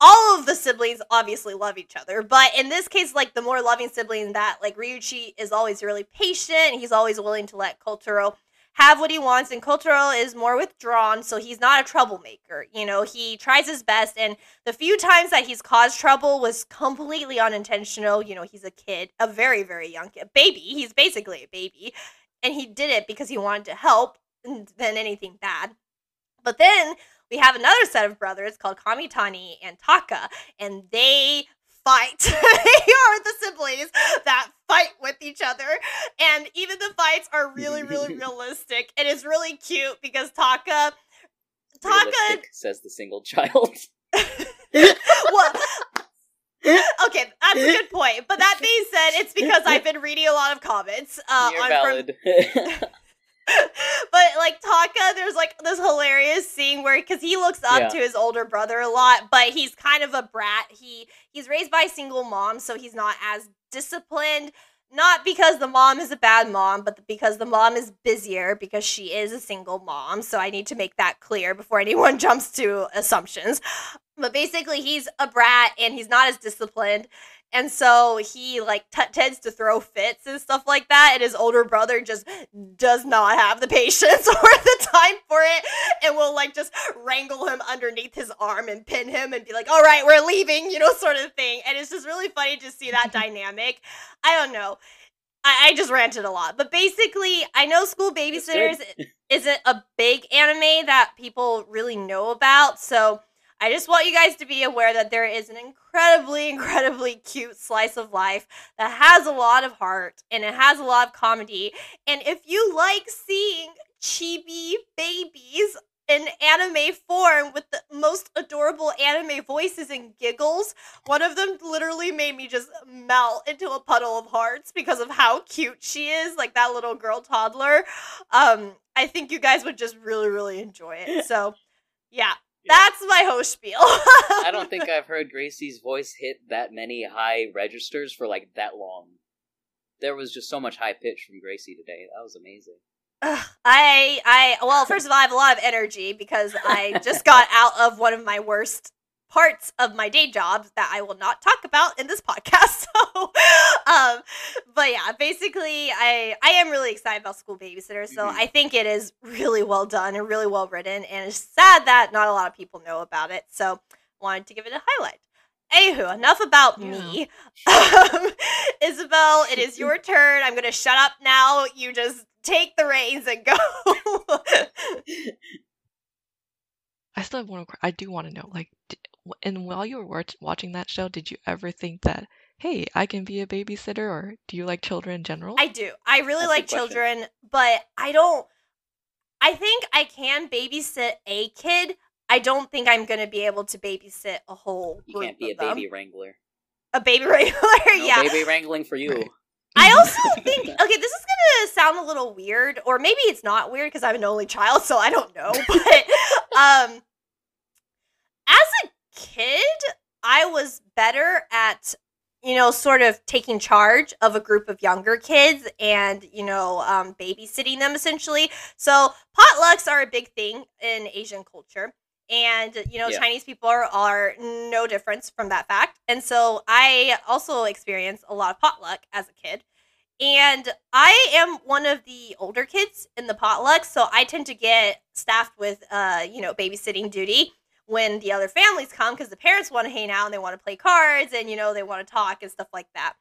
all of the siblings obviously love each other, but in this case, like the more loving sibling, that like Ryuichi is always really patient. He's always willing to let Kotaro have what he wants, and Kotaro is more withdrawn, so he's not a troublemaker. You know, he tries his best, and the few times that he's caused trouble was completely unintentional. You know, he's a kid, a very, very young kid, baby. He's basically a baby. And he did it because he wanted to help than anything bad. But then we have another set of brothers called Kamitani and Taka, and they fight. they are the siblings that fight with each other. And even the fights are really, really realistic. It's really cute because Taka Taka Realistic, says the single child. well, okay, that's a good point. But that being said, it's because I've been reading a lot of comments uh, You're on valid. From, but like Taka, there's like this hilarious scene where because he looks up Yeah. to his older brother a lot, but he's kind of a brat. He he's raised by a single mom, so he's not as disciplined. Not because the mom is a bad mom, but because the mom is busier because she is a single mom. So I need to make that clear before anyone jumps to assumptions. But basically, he's a brat and he's not as disciplined. And so he like t- tends to throw fits and stuff like that. And his older brother just does not have the patience or the time for it and will like just wrangle him underneath his arm and pin him and be like, all right, we're leaving, you know, sort of thing. And it's just really funny to see that dynamic. I don't know. I, I just ranted a lot. But basically, I know School Babysitters isn't a big anime that people really know about. So I just want you guys to be aware that there is an incredibly, incredibly cute slice of life that has a lot of heart and it has a lot of comedy. And if you like seeing chibi babies in anime form with the most adorable anime voices and giggles, one of them literally made me just melt into a puddle of hearts because of how cute she is, like that little girl toddler. Um, I think you guys would just really, really enjoy it. So, yeah, Yeah. That's my host spiel. I don't think I've heard Gracie's voice hit that many high registers for like that long. There was just so much high pitch from Gracie today. That was amazing. Ugh, I, I, well, first of all, I have a lot of energy because I just got out of one of my worst parts of my day job that I will not talk about in this podcast. So, um, but yeah, basically, I, I am really excited about School Babysitter. So Mhm. I think it is really well done and really well written, and it's sad that not a lot of people know about it. So, wanted to give it a highlight. Anywho, enough about me. Um, Isabel, it is your turn. I'm gonna shut up now. You just take the reins and go. I still have one. I do want to know, like, and while you were watching that show, did you ever think that, hey, I can be a babysitter, or do you like children in general? I do. I really like children, but I don't. I think I can babysit a kid. I don't think I'm gonna be able to babysit a whole. You can't be a them. baby wrangler. A baby wrangler, no yeah. Baby wrangling for you. Right. I also think okay, this is gonna sound a little weird, or maybe it's not weird because I'm an only child, so I don't know. But um, as a kid, I was better at you know sort of taking charge of a group of younger kids and you know um, babysitting them essentially. So potlucks are a big thing in Asian culture. And you know, Yeah. Chinese people are, are no difference from that fact. And so I also experienced a lot of potluck as a kid. And I am one of the older kids in the potluck, so I tend to get staffed with uh, you know, babysitting duty when the other families come because the parents want to hang out and they want to play cards and you know they want to talk and stuff like that.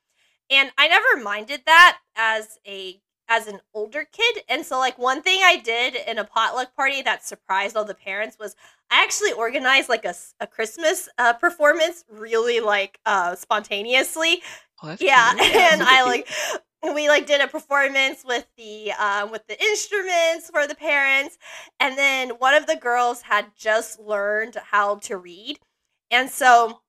And I never minded that as a as an older kid. And so like one thing I did in a potluck party that surprised all the parents was I actually organized like a, a Christmas uh, performance really like uh, spontaneously Oh, yeah cute. and i like we like did a performance with the um with the instruments for the parents and then one of the girls had just learned how to read and so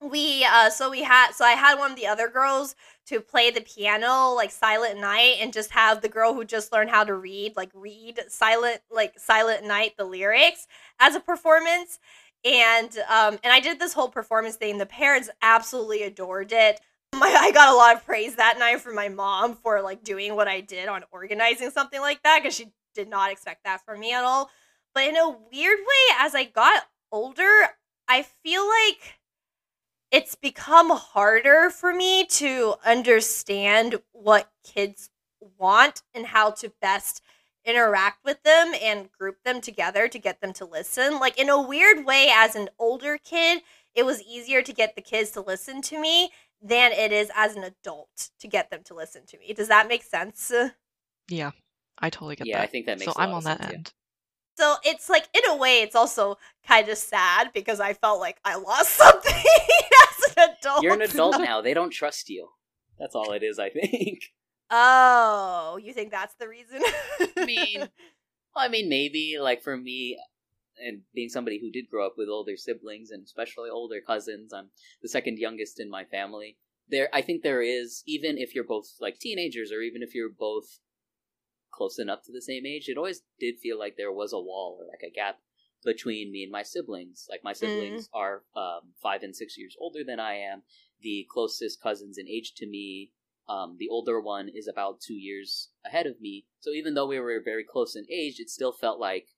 we uh so we had so i had one of the other girls to play the piano like silent night and just have the girl who just learned how to read like read silent like silent night the lyrics as a performance. And um and i did this whole performance thing. The parents absolutely adored it. My I got a lot of praise that night from my mom for like doing what I did on organizing something like that because she did not expect that from me at all. But in a weird way, as I got older, I feel like it's become harder for me to understand what kids want and how to best interact with them and group them together to get them to listen. Like in a weird way, as an older kid, it was easier to get the kids to listen to me than it is as an adult to get them to listen to me. Does that make sense? Yeah, I totally get Yeah, that. I think that makes so a lot I'm on that sense, yeah. end. So it's like in a way it's also kind of sad because I felt like I lost something as an adult. You're an adult now. They don't trust you. That's all it is, I think. Oh, you think that's the reason? I mean, well, I mean, maybe like for me, and being somebody who did grow up with older siblings and especially older cousins, I'm the second youngest in my family. There, I think there is even if you're both like teenagers or even if you're both close enough to the same age, it always did feel like there was a wall or like a gap between me and my siblings. Like my siblings are um, five and six years older than I am. The closest cousins in age to me um, the older one is about two years ahead of me. So even though we were very close in age, it still felt like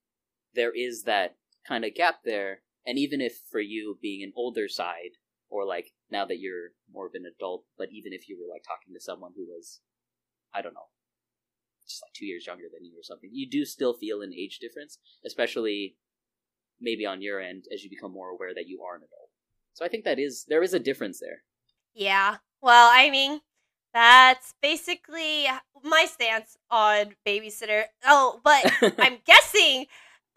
there is that kind of gap there. And even if for you being an older side, or like now that you're more of an adult, but even if you were like talking to someone who was, I don't know, just like two years younger than you or something, you do still feel an age difference, especially maybe on your end as you become more aware that you are an adult. So I think that is, there is a difference there. yeah. Well, I mean, that's basically my stance on babysitter. Oh, but I'm guessing.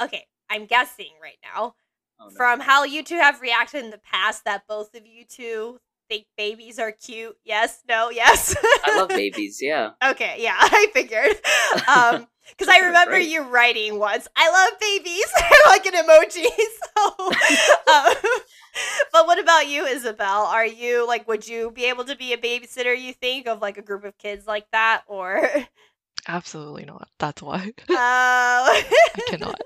Okay, I'm guessing right now Oh, no. from how you two have reacted in the past that both of you two think babies are cute. Yes, no, yes. I love babies, yeah. Okay, yeah, I figured. Um, because I remember you writing once, "I love babies," like an emoji. So, um, but what about you, Isabel? Are you like, would you be able to be a babysitter? You think of like a group of kids like that, or? Absolutely not. That's why Oh, I cannot.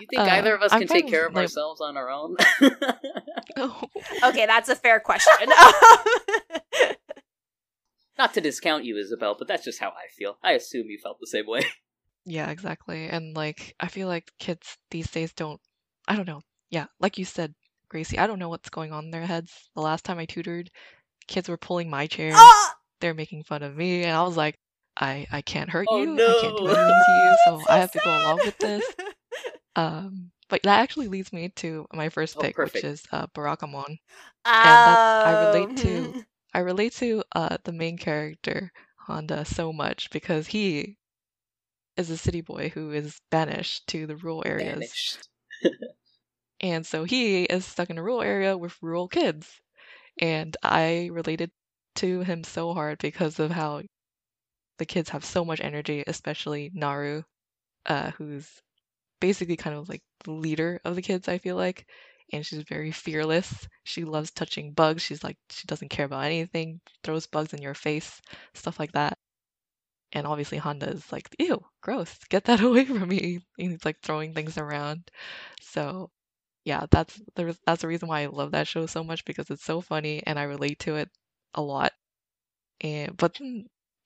You think Uh, either of us I'm can take care of like- ourselves on our own? No. okay, that's a fair question. Not to discount you, Isabel, but that's just how I feel. I assume you felt the same way. Yeah, exactly. And like, I feel like kids these days don't, I don't know. Yeah, like you said, Gracie, I don't know what's going on in their heads. The last time I tutored, kids were pulling my chair. oh, They're making fun of me, and I was like, I I can't hurt Oh, you. I can't do anything to you, so that's I so have to go along with this. Um, but that actually leads me to my first Oh, pick, perfect. which is uh, Barakamon. that's- I relate to- Um, I relate to uh, the main character Handa so much because he is a city boy who is banished to the rural areas. And so he is stuck in a rural area with rural kids. And I related to him so hard because of how the kids have so much energy, especially Naru, uh, who's basically kind of like the leader of the kids, I feel like. And she's very fearless. She loves touching bugs. She's like, she doesn't care about anything, throws bugs in your face, stuff like that. And obviously, Handa is like, ew, gross, get that away from me. And he's like throwing things around. So, yeah, that's there's that's the reason why I love that show so much because it's so funny and I relate to it a lot. And but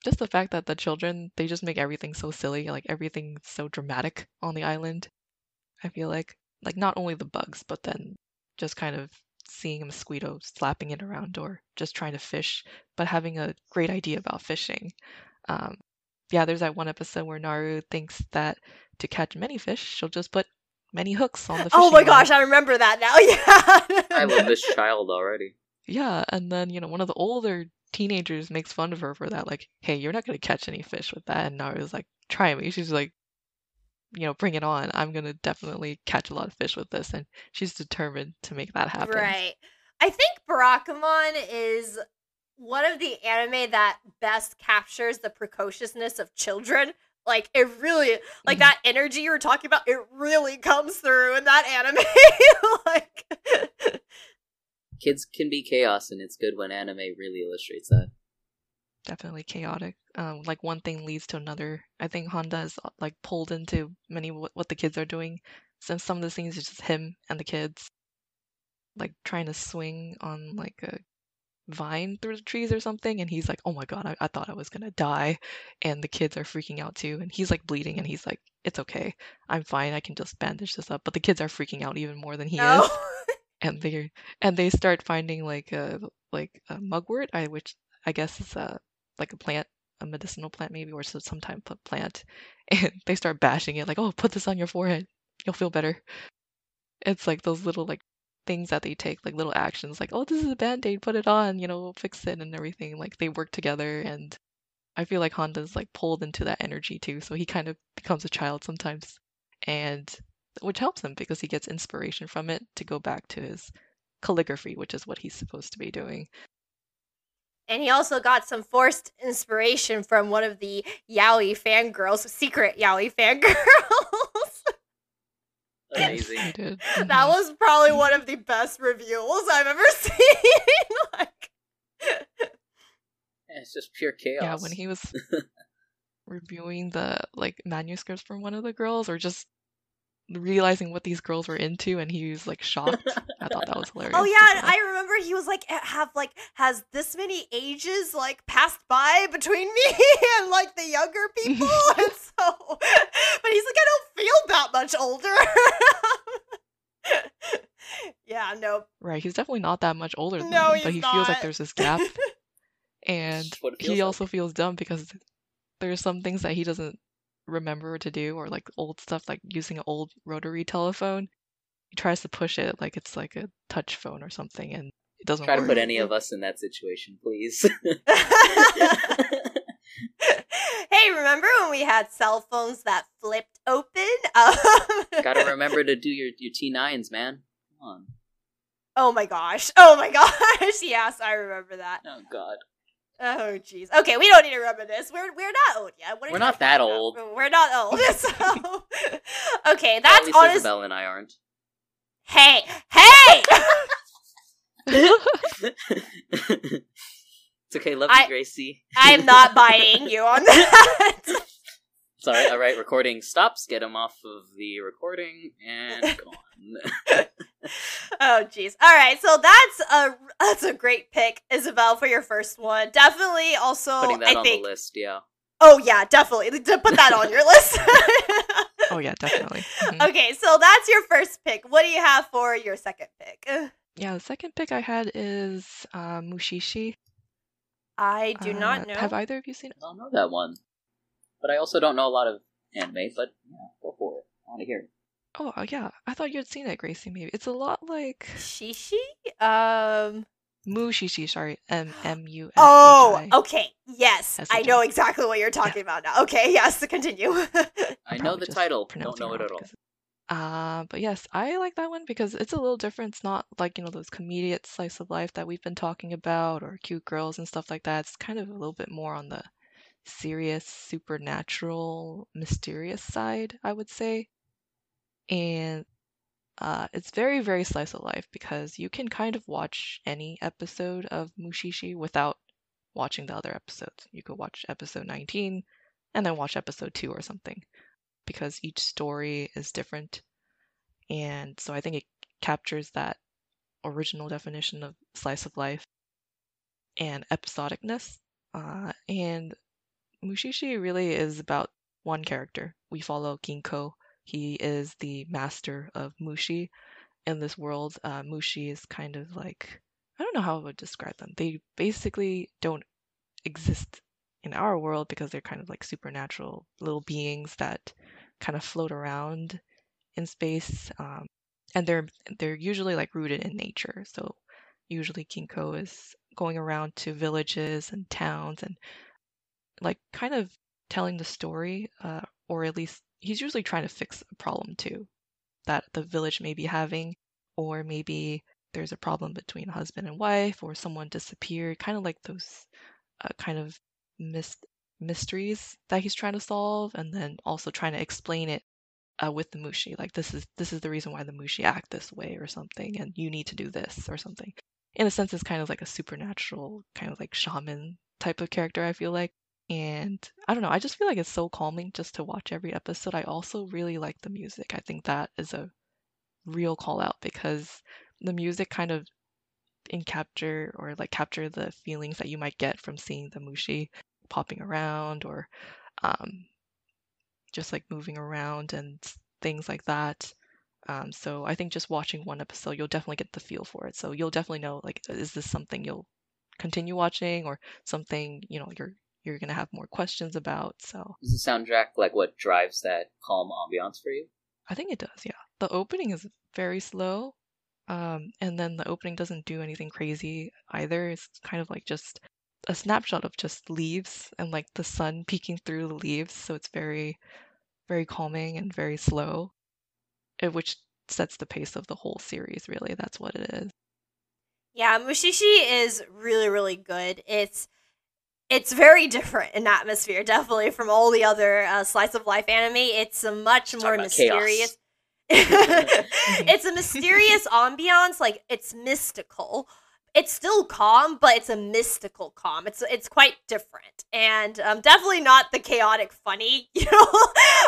just the fact that the children they just make everything so silly, like everything so dramatic on the island. I feel like like not only the bugs, but then just kind of seeing a mosquito slapping it around or just trying to fish, but having a great idea about fishing. Um, yeah, there's that one episode where Naru thinks that to catch many fish, she'll just put many hooks on the fish. Oh my line. gosh, I remember that now. Yeah. I love this child already. Yeah, and then, you know, one of the older teenagers makes fun of her for that, like, hey, you're not gonna catch any fish with that. And Naru's like, try me. She's like, you know, bring it on. I'm gonna definitely catch a lot of fish with this. And she's determined to make that happen. Right. I think Barakamon is one of the anime that best captures the precociousness of children. Like it really like Mhm. that energy you were talking about, it really comes through in that anime. like Kids can be chaos, and it's good when anime really illustrates that. Definitely chaotic. Um, like one thing leads to another. I think Handa is uh, like pulled into many what, what the kids are doing. Since some of the scenes is just him and the kids, like trying to swing on like a vine through the trees or something, and he's like, "Oh my god, I, I thought I was gonna die," and the kids are freaking out too, and he's like bleeding, and he's like, "It's okay, I'm fine, I can just bandage this up," but the kids are freaking out even more than he no. is and they and they start finding like a like a mugwort, I which I guess is a like a plant, a medicinal plant maybe, or some type of plant, and they start bashing it like, oh, put this on your forehead, you'll feel better. It's like those little like things that they take, like little actions, like, oh, this is a band-aid, put it on, you know, we'll fix it and everything. Like they work together, and I feel like Handa's like pulled into that energy too, so he kind of becomes a child sometimes, and which helps him because he gets inspiration from it to go back to his calligraphy, which is what he's supposed to be doing. And he also got some forced inspiration from one of the Yaoi fangirls, secret Yaoi fangirls. Amazing. He did. that mm-hmm. was probably mm. one of the best reveals I've ever seen. like, Yeah, it's just pure chaos. Yeah, when he was reviewing the like manuscripts from one of the girls, or just realizing what these girls were into, and he was like shocked. I thought that was hilarious. oh yeah. I remember he was like, "Eh, have like has this many ages like passed by between me and like the younger people, and so, but he's like, I don't feel that much older. yeah, no, Right, he's definitely not that much older than No, he's but he feels like there's this gap, and That's what it he feels like. also feels dumb because there's some things that he doesn't remember to do, or like old stuff, like using an old rotary telephone. He tries to push it like it's like a touch phone or something, and it doesn't Try to put any of us in that situation, please. hey, remember when we had cell phones that flipped open? Um, Gotta remember to do your, your T9s, man. Come on. Oh my gosh. Oh my gosh. Yes, I remember that. Oh, God. Oh jeez. Okay, we don't need to reminisce. We're we're not old yet. What We're not that about? old. We're not old. So okay, At that's least honest. Isabel and I aren't. Hey, hey. it's okay, love I- you, Gracie. I'm not biting you on that. Sorry, alright, recording stops. Get him off of the recording and gone. Oh jeez. All right, so that's a that's a great pick, Isabel, for your first one. Definitely. Also, Putting that I on think. the list, yeah. Oh yeah, definitely. To put that on your list. oh yeah, definitely. Mhm. okay, so that's your first pick. What do you have for your second pick? Yeah, the second pick I had is uh, Mushishi. I do Uh, not know. Have either of you seen it? I don't know that one. But I also don't know a lot of anime, but yeah, go for it. I want to hear it. Oh uh, yeah, I thought you had seen it, Gracie. Maybe it's a lot like Shishi? Um. Mushishi. Sorry, M M U. Oh, okay. Yes, I know exactly what you're talking about now. Okay, yes, To continue. I know the title, don't know it at all. because- Uh, but yes, I like that one because it's a little different. It's not like, you know, those comedic slice of life that we've been talking about or cute girls and stuff like that. It's kind of a little bit more on the serious, supernatural, mysterious side, I would say. And uh, it's very, very slice of life because you can kind of watch any episode of Mushishi without watching the other episodes. You could watch episode 19 and then watch episode 2 or something because each story is different. And so I think it captures that original definition of slice of life and episodicness. Uh, and Mushishi really is about one character. We follow Ginko. He is the master of Mushi. In this world, uh, Mushi is kind of like I don't know how I would describe them. They basically don't exist in our world because they're kind of like supernatural little beings that kind of float around in space. Um, and they're they're usually like rooted in nature. So usually Ginko is going around to villages and towns and like kind of telling the story, uh, or at least he's usually trying to fix a problem too that the village may be having, or maybe there's a problem between husband and wife, or someone disappeared, kind of like those uh, kind of mist mysteries that he's trying to solve, and then also trying to explain it uh, with the mushi. Like this is this is the reason why the mushi act this way, or something, and you need to do this or something. In a sense, it's kind of like a supernatural, kind of like shaman type of character. I feel like. And I don't know, I just feel like it's so calming just to watch every episode. I also really like the music. I think that is a real call out because the music kind of in capture or like capture the feelings that you might get from seeing the mushi popping around or um, just like moving around and things like that. Um, so I think just watching one episode, you'll definitely get the feel for it. So you'll definitely know like, is this something you'll continue watching or something you know you're you're gonna have more questions about. So Is the soundtrack like what drives that calm ambiance for you? I think it does. Yeah, the opening is very slow, um, and then the opening doesn't do anything crazy either. It's kind of like just a snapshot of just leaves and like the sun peeking through the leaves. So it's very, very calming and very slow, eh, which sets the pace of the whole series. Really, that's what it is. Yeah, Mushishi is really, really good. It's it's very different in atmosphere, definitely from all the other uh, slice of life anime. It's a much more mysterious. it's a mysterious ambiance, like it's mystical. It's still calm, but it's a mystical calm. It's it's quite different, and um, definitely not the chaotic funny, you know,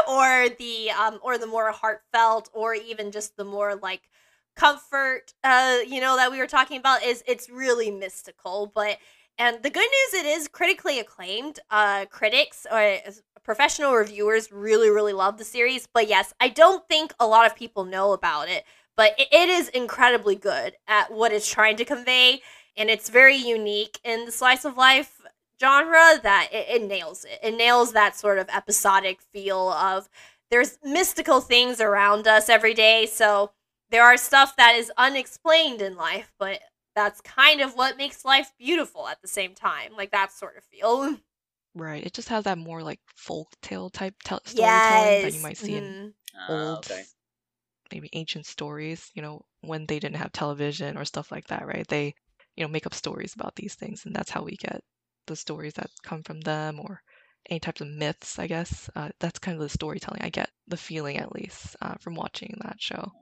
or the um, or the more heartfelt, or even just the more like comfort, uh, you know, that we were talking about. Is it's really mystical, but and the good news, it is critically acclaimed. Uh, critics or uh, professional reviewers really, really love the series. But yes, I don't think a lot of people know about it. But it, it is incredibly good at what it's trying to convey, and it's very unique in the slice of life genre that it, it nails it. It nails that sort of episodic feel of there's mystical things around us every day. So there are stuff that is unexplained in life, but that's kind of what makes life beautiful at the same time. Like that sort of feel. Right. It just has that more like folk tale type tel- storytelling that you might see in mhm. Ah, old, okay. maybe ancient stories, you know, when they didn't have television or stuff like that, right? They, you know, make up stories about these things, and that's how we get the stories that come from them or any types of myths, I guess. Uh, that's kind of the storytelling I get, the feeling at least, uh, from watching that show.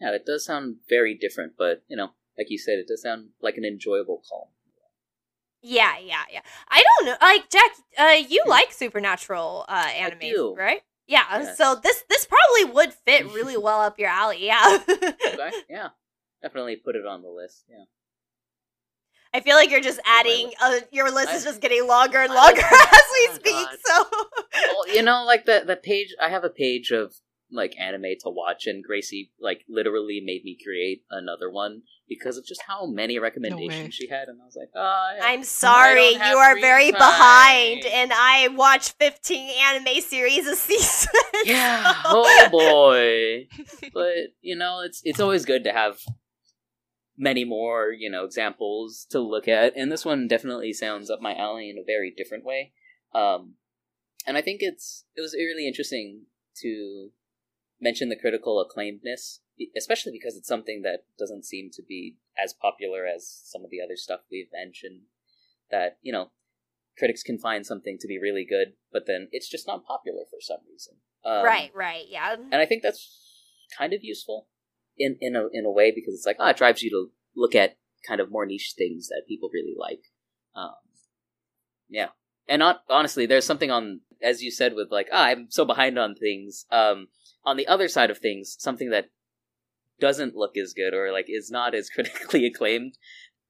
Yeah, it does sound very different, but you know, like you said, it does sound like an enjoyable calm. Yeah, yeah, yeah. I don't know. Like Jack, uh, you Yeah. like supernatural uh anime, do. right? Yeah. Yes. So this this probably would fit really well up your alley. Yeah. Okay, yeah, definitely put it on the list. Yeah. I feel like you're just adding. Uh, your list is just getting longer and I- longer as we Oh, speak. God. So. Well, you know, like the the page. I have a page of like anime to watch, and Gracie like literally made me create another one because of just how many recommendations she had, and I was like, oh. I'm sorry, you are very time. behind, and I watch 15 anime series a season. yeah, so- oh boy. but you know, it's it's always good to have many more you know examples to look at, and this one definitely sounds up my alley in a very different way. Um, and I think it's it was really interesting to mention the critical acclaimedness, especially because it's something that doesn't seem to be as popular as some of the other stuff we've mentioned. That you know, critics can find something to be really good, but then it's just not popular for some reason. Um, right, right, yeah. And I think that's kind of useful in in a in a way because it's like ah, oh, it drives you to look at kind of more niche things that people really like. Um, yeah, and not honestly, there's something on as you said with like ah, I'm so behind on things. Um, on the other side of things, something that doesn't look as good or like is not as critically acclaimed,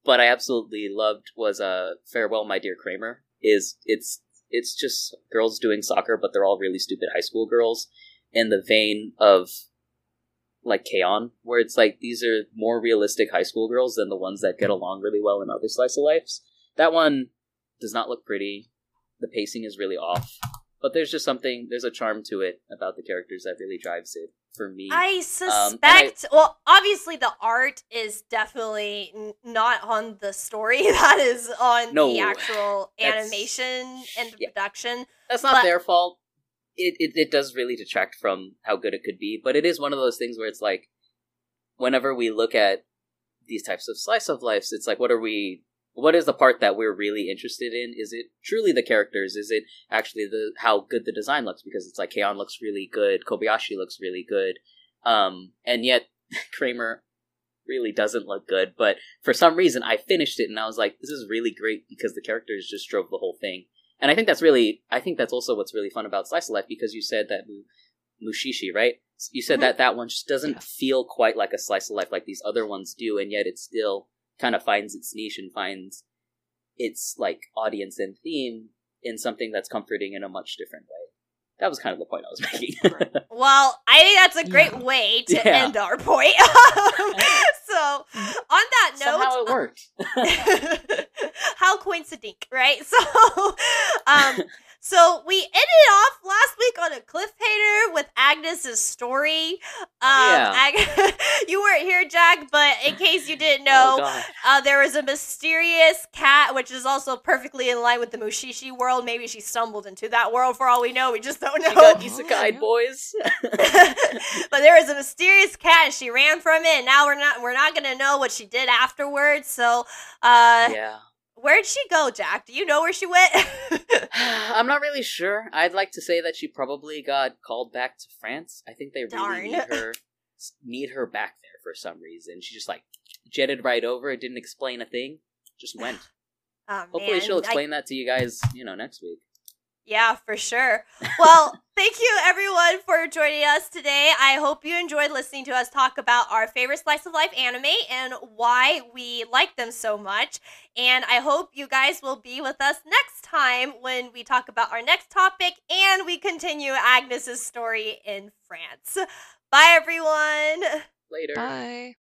but I absolutely loved was uh Farewell My Dear Cramer. Is it's it's just girls doing soccer, but they're all really stupid high school girls in the vein of like K-On, where it's like these are more realistic high school girls than the ones that get along really well in other slice of lives. That one does not look pretty. The pacing is really off, but there's just something. There's a charm to it about the characters that really drives it for me. I suspect. Um, I, well, obviously the art is definitely n- not on the story. That is on no, the actual animation and the yeah, production. That's not but, their fault. It, it it does really detract from how good it could be, but it is one of those things where it's like, whenever we look at these types of slice of lives, it's like, what are we what is the part that we're really interested in? Is it truly the characters? Is it actually the how good the design looks? Because it's like K-On looks really good, Kobayashi looks really good, um, and yet Cramer really doesn't look good. But for some reason, I finished it and I was like, this is really great because the characters just drove the whole thing. And I think that's really, I think that's also what's really fun about Slice of Life because you said that Mushishi, right? You said mm-hmm. that that one just doesn't feel quite like a slice of life like these other ones do, and yet it's still kind of finds its niche and finds its like audience and theme in something that's comforting in a much different way. That was kind of the point I was making. well, I think that's a great yeah. way to yeah. end our point. Um, so, on that note, how it worked. how coincident, right? So, um, so we ended off last week on a cliffhanger with Agnes's story. Um, yeah. Ag- you weren't here, Jack, but in case you didn't oh, know, oh, uh, there was a mysterious cat, which is also perfectly in line with the Mushishi world. Maybe she stumbled into that world for all we know. We just don't know. She got isekai boys. but there was a mysterious cat, and she ran from it. And now we're not we're not gonna know what she did afterwards. So, uh, yeah Where'd she go, Jack? Do you know where she went? I'm not really sure. I'd like to say that she probably got called back to France. I think they Darn. really need her need her back there for some reason. She just like jetted right over. It didn't explain a thing. Just went. Oh, Hopefully, she'll explain I... that to you guys. You know, next week. Yeah, for sure. Well, thank you everyone for joining us today. I hope you enjoyed listening to us talk about our favorite slice of life anime and why we like them so much. And I hope you guys will be with us next time when we talk about our next topic and we continue Agnes's story in France. Bye everyone. Later. Bye.